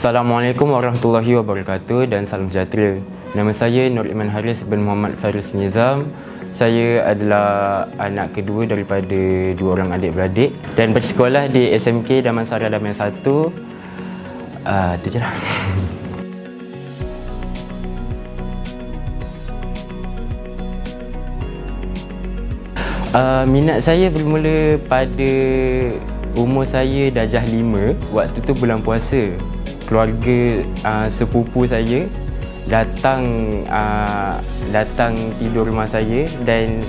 Assalamualaikum warahmatullahi wabarakatuh dan salam sejahtera. Nama saya Nur Iman Haris bin Muhammad Faris Nizam. Saya adalah anak kedua daripada dua orang adik-beradik dan bersekolah di SMK Damansara Damayan 1. Uh, itu je lah. Uh, minat saya bermula pada umur saya darjah 5 waktu tu bulan puasa keluarga uh, sepupu saya datang uh, datang tidur rumah saya dan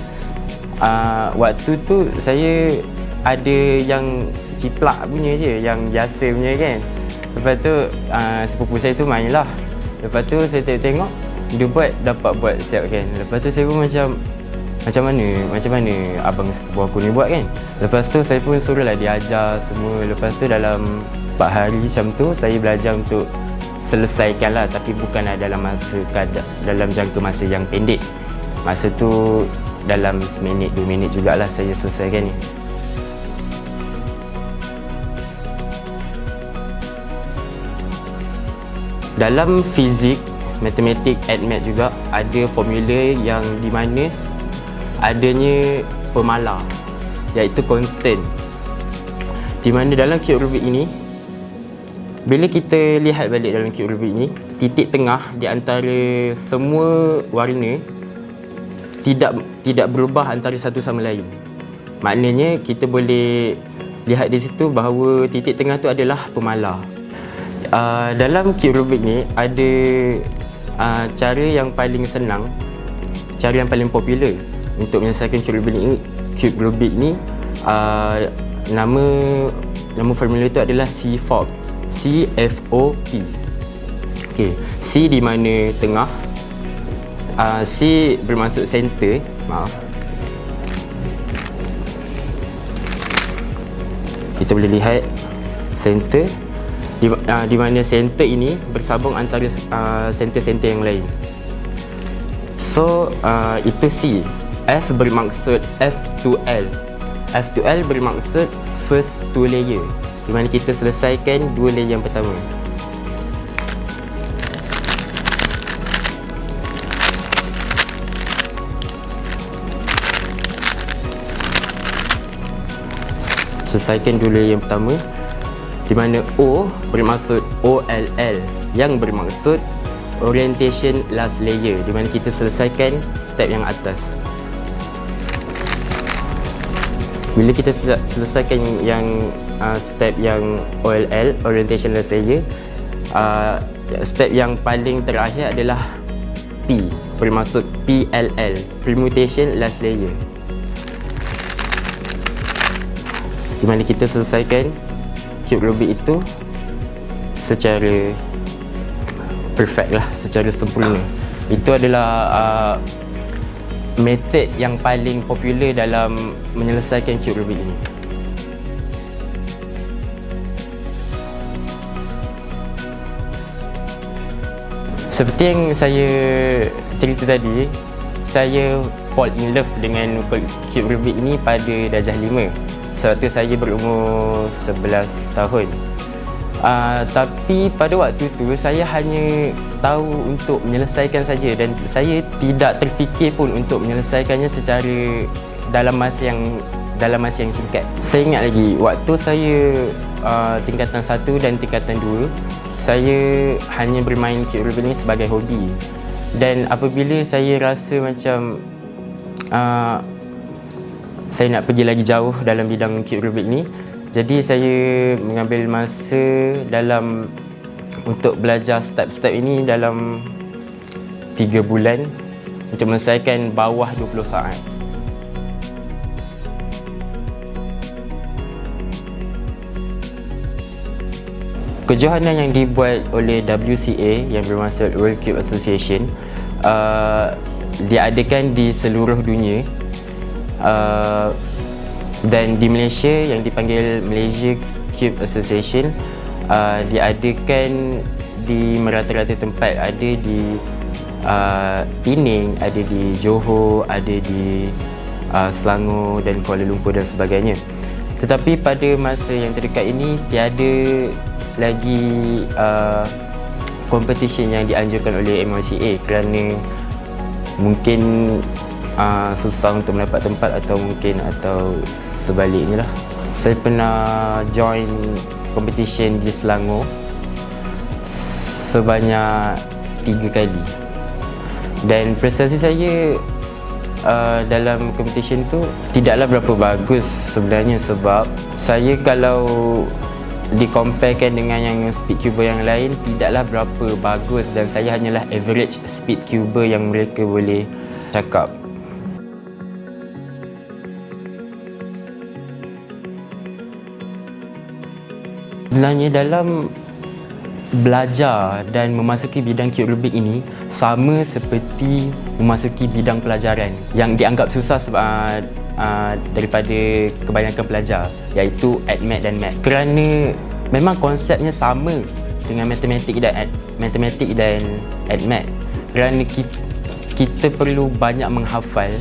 uh, waktu tu saya ada yang ciplak punya je yang biasa punya kan. Lepas tu uh, sepupu saya tu main lah lepas tu saya tengok-tengok dia buat dapat buat siap kan. Lepas tu saya pun macam macam mana? Macam mana abang sepupu aku ni buat kan? Lepas tu saya pun suruh lah diajar semua. Lepas tu dalam 4 hari macam tu saya belajar untuk selesaikan lah. Tapi bukanlah dalam masa dalam jangka masa yang pendek. Masa tu dalam seminit dua minit jugalah saya selesaikan ni. Dalam fizik matematik and math juga ada formula yang di mana adanya pemalar iaitu constant di mana dalam cube Rubik ini bila kita lihat balik dalam cube Rubik ini titik tengah di antara semua warna tidak tidak berubah antara satu sama lain. Maknanya kita boleh lihat di situ bahawa titik tengah tu adalah pemalar uh, dalam cube Rubik ni ada uh, cara yang paling senang cara yang paling popular untuk menyelesaikan cube Rubik ni, cube Rubik ni uh, nama nama formula itu adalah CFOP. C F O P. Okey, C di mana tengah. Uh, C bermaksud center, maaf. Kita boleh lihat center di, uh, di mana center ini bersambung antara uh, center-center yang lain. So, uh, itu C. F bermaksud F2L. F2L bermaksud first two layer. Di mana kita selesaikan dua layer yang pertama. Selesaikan dua layer yang pertama. Di mana O bermaksud OLL yang bermaksud orientation last layer di mana kita selesaikan step yang atas. Bila kita selesaikan yang uh, step yang OLL, Orientation Layer, uh, step yang paling terakhir adalah P, bermaksud PLL, Permutation Last Layer. Di mana kita selesaikan cube Rubik itu secara perfect lah, secara sempurna. Itu adalah uh, method yang paling popular dalam menyelesaikan cube Rubik ini. Seperti yang saya cerita tadi, saya fall in love dengan cube Rubik ini pada darjah 5. Sebab tu saya berumur 11 tahun. Uh, tapi pada waktu tu saya hanya tahu untuk menyelesaikan saja dan saya tidak terfikir pun untuk menyelesaikannya secara dalam masa yang dalam masa yang singkat. Saya ingat lagi waktu saya uh, tingkatan 1 dan tingkatan 2 saya hanya bermain cube Rubik ni sebagai hobi. Dan apabila saya rasa macam uh, saya nak pergi lagi jauh dalam bidang cube Rubik ni, jadi saya mengambil masa dalam untuk belajar step-step ini dalam 3 bulan untuk menyelesaikan bawah 20 saat. Kejohanan yang dibuat oleh WCA yang bermaksud World Cube Association uh, diadakan di seluruh dunia uh, dan di Malaysia yang dipanggil Malaysia Cube Association uh, diadakan di merata-rata tempat ada di uh, Pening, ada di Johor, ada di uh, Selangor dan Kuala Lumpur dan sebagainya. Tetapi pada masa yang terdekat ini tiada lagi uh, competition yang dianjurkan oleh MYCA kerana mungkin uh, susah untuk mendapat tempat atau mungkin atau sebaliknya lah. Saya pernah join competition di Selangor sebanyak tiga kali dan prestasi saya uh, dalam competition tu tidaklah berapa bagus sebenarnya sebab saya kalau dikomparekan dengan yang speed cuber yang lain tidaklah berapa bagus dan saya hanyalah average speed cuber yang mereka boleh cakap Sebenarnya dalam belajar dan memasuki bidang kiurubik ini sama seperti memasuki bidang pelajaran yang dianggap susah uh, uh, daripada kebanyakan pelajar iaitu AdMath dan Math. Kerana memang konsepnya sama dengan matematik dan ad, matematik dan AdMath kerana kita, kita perlu banyak menghafal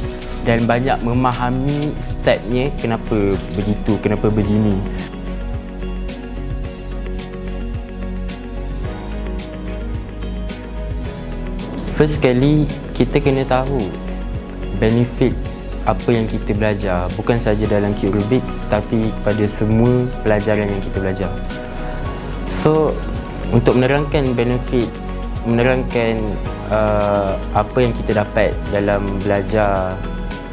dan banyak memahami stepnya kenapa begitu kenapa begini First sekali kita kena tahu benefit apa yang kita belajar bukan saja dalam Rubik tapi pada semua pelajaran yang kita belajar. So untuk menerangkan benefit menerangkan uh, apa yang kita dapat dalam belajar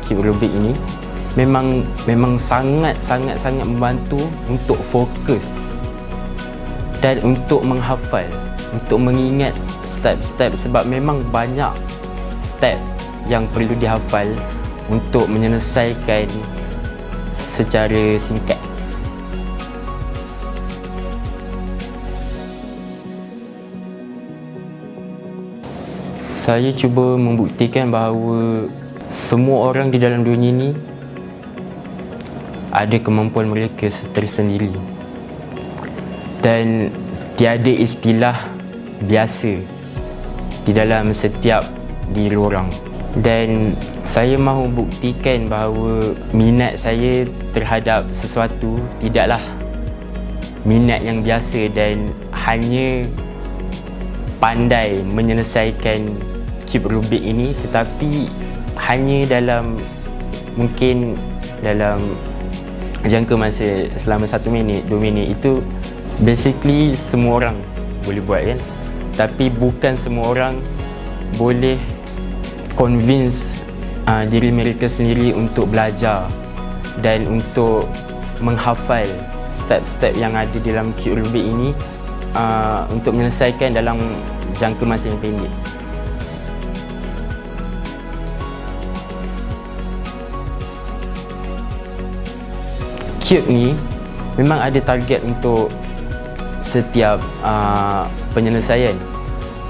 Q Rubik ini memang memang sangat sangat sangat membantu untuk fokus dan untuk menghafal untuk mengingat step-step sebab memang banyak step yang perlu dihafal untuk menyelesaikan secara singkat. Saya cuba membuktikan bahawa semua orang di dalam dunia ini ada kemampuan mereka tersendiri. Dan tiada istilah biasa di dalam setiap diri orang. Dan saya mahu buktikan bahawa minat saya terhadap sesuatu tidaklah minat yang biasa dan hanya pandai menyelesaikan cube Rubik ini tetapi hanya dalam mungkin dalam jangka masa selama satu minit, dua minit itu basically semua orang boleh buat kan tapi bukan semua orang boleh convince uh, diri mereka sendiri untuk belajar dan untuk menghafal step-step yang ada dalam Rubik ini uh, untuk menyelesaikan dalam jangka masa yang pendek. Cube ni memang ada target untuk setiap uh, penyelesaian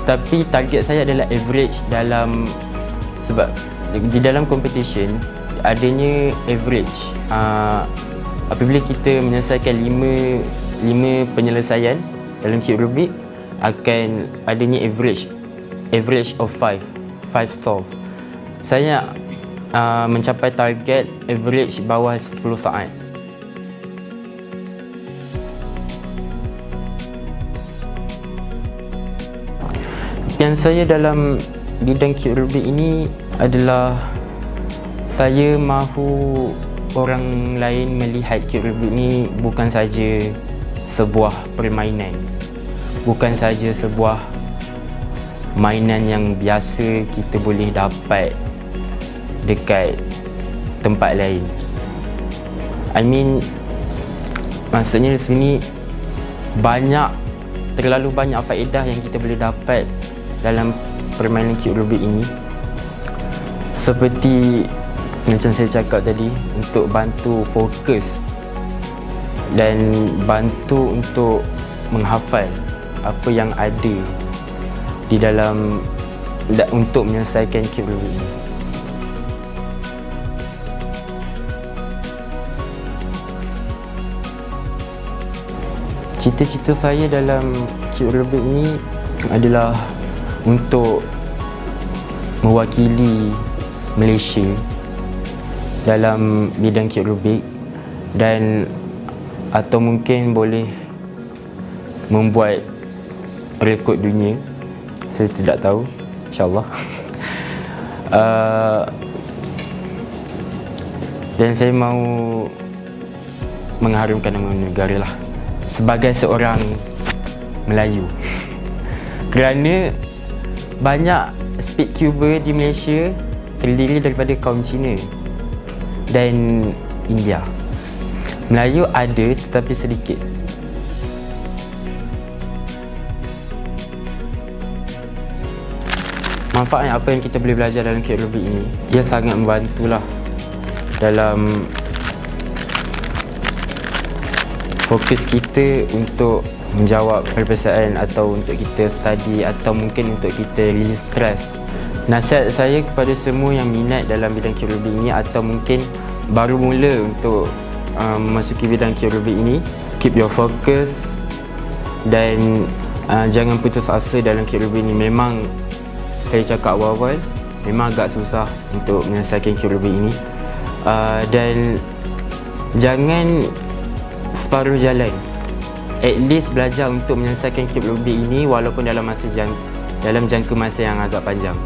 tapi target saya adalah average dalam sebab di dalam competition adanya average. Uh, apabila kita menyelesaikan 5 5 penyelesaian dalam cube rubik akan adanya average average of 5 5 solve saya uh, mencapai target average bawah 10 saat Yang saya dalam bidang kirurgi ini adalah saya mahu orang lain melihat kirurgi ini bukan saja sebuah permainan. Bukan saja sebuah mainan yang biasa kita boleh dapat dekat tempat lain. I mean maksudnya di sini banyak terlalu banyak faedah yang kita boleh dapat dalam permainan cube Rubik ini. Seperti macam saya cakap tadi untuk bantu fokus dan bantu untuk menghafal apa yang ada di dalam untuk menyelesaikan cube Rubik ini. Cita-cita saya dalam cube Rubik ini adalah untuk mewakili Malaysia dalam bidang kit Rubik dan atau mungkin boleh membuat rekod dunia. Saya tidak tahu insyaallah. Uh, dan saya mau mengharumkan nama negara lah sebagai seorang Melayu. Kerana banyak speedcuber di Malaysia terdiri daripada kaum Cina dan India. Melayu ada tetapi sedikit. Manfaatnya apa yang kita boleh belajar dalam KRB ini? Ia sangat membantulah dalam fokus kita untuk menjawab perpisahan atau untuk kita study atau mungkin untuk kita release stress. Nasihat saya kepada semua yang minat dalam bidang KRB ini atau mungkin baru mula untuk um, memasuki bidang KRB ini keep your focus dan uh, jangan putus asa dalam KRB ini. Memang saya cakap awal-awal memang agak susah untuk menyelesaikan QRB ini. Uh, dan jangan separuh jalan at least belajar untuk menyelesaikan QRB ini walaupun dalam masa jang, dalam jangka masa yang agak panjang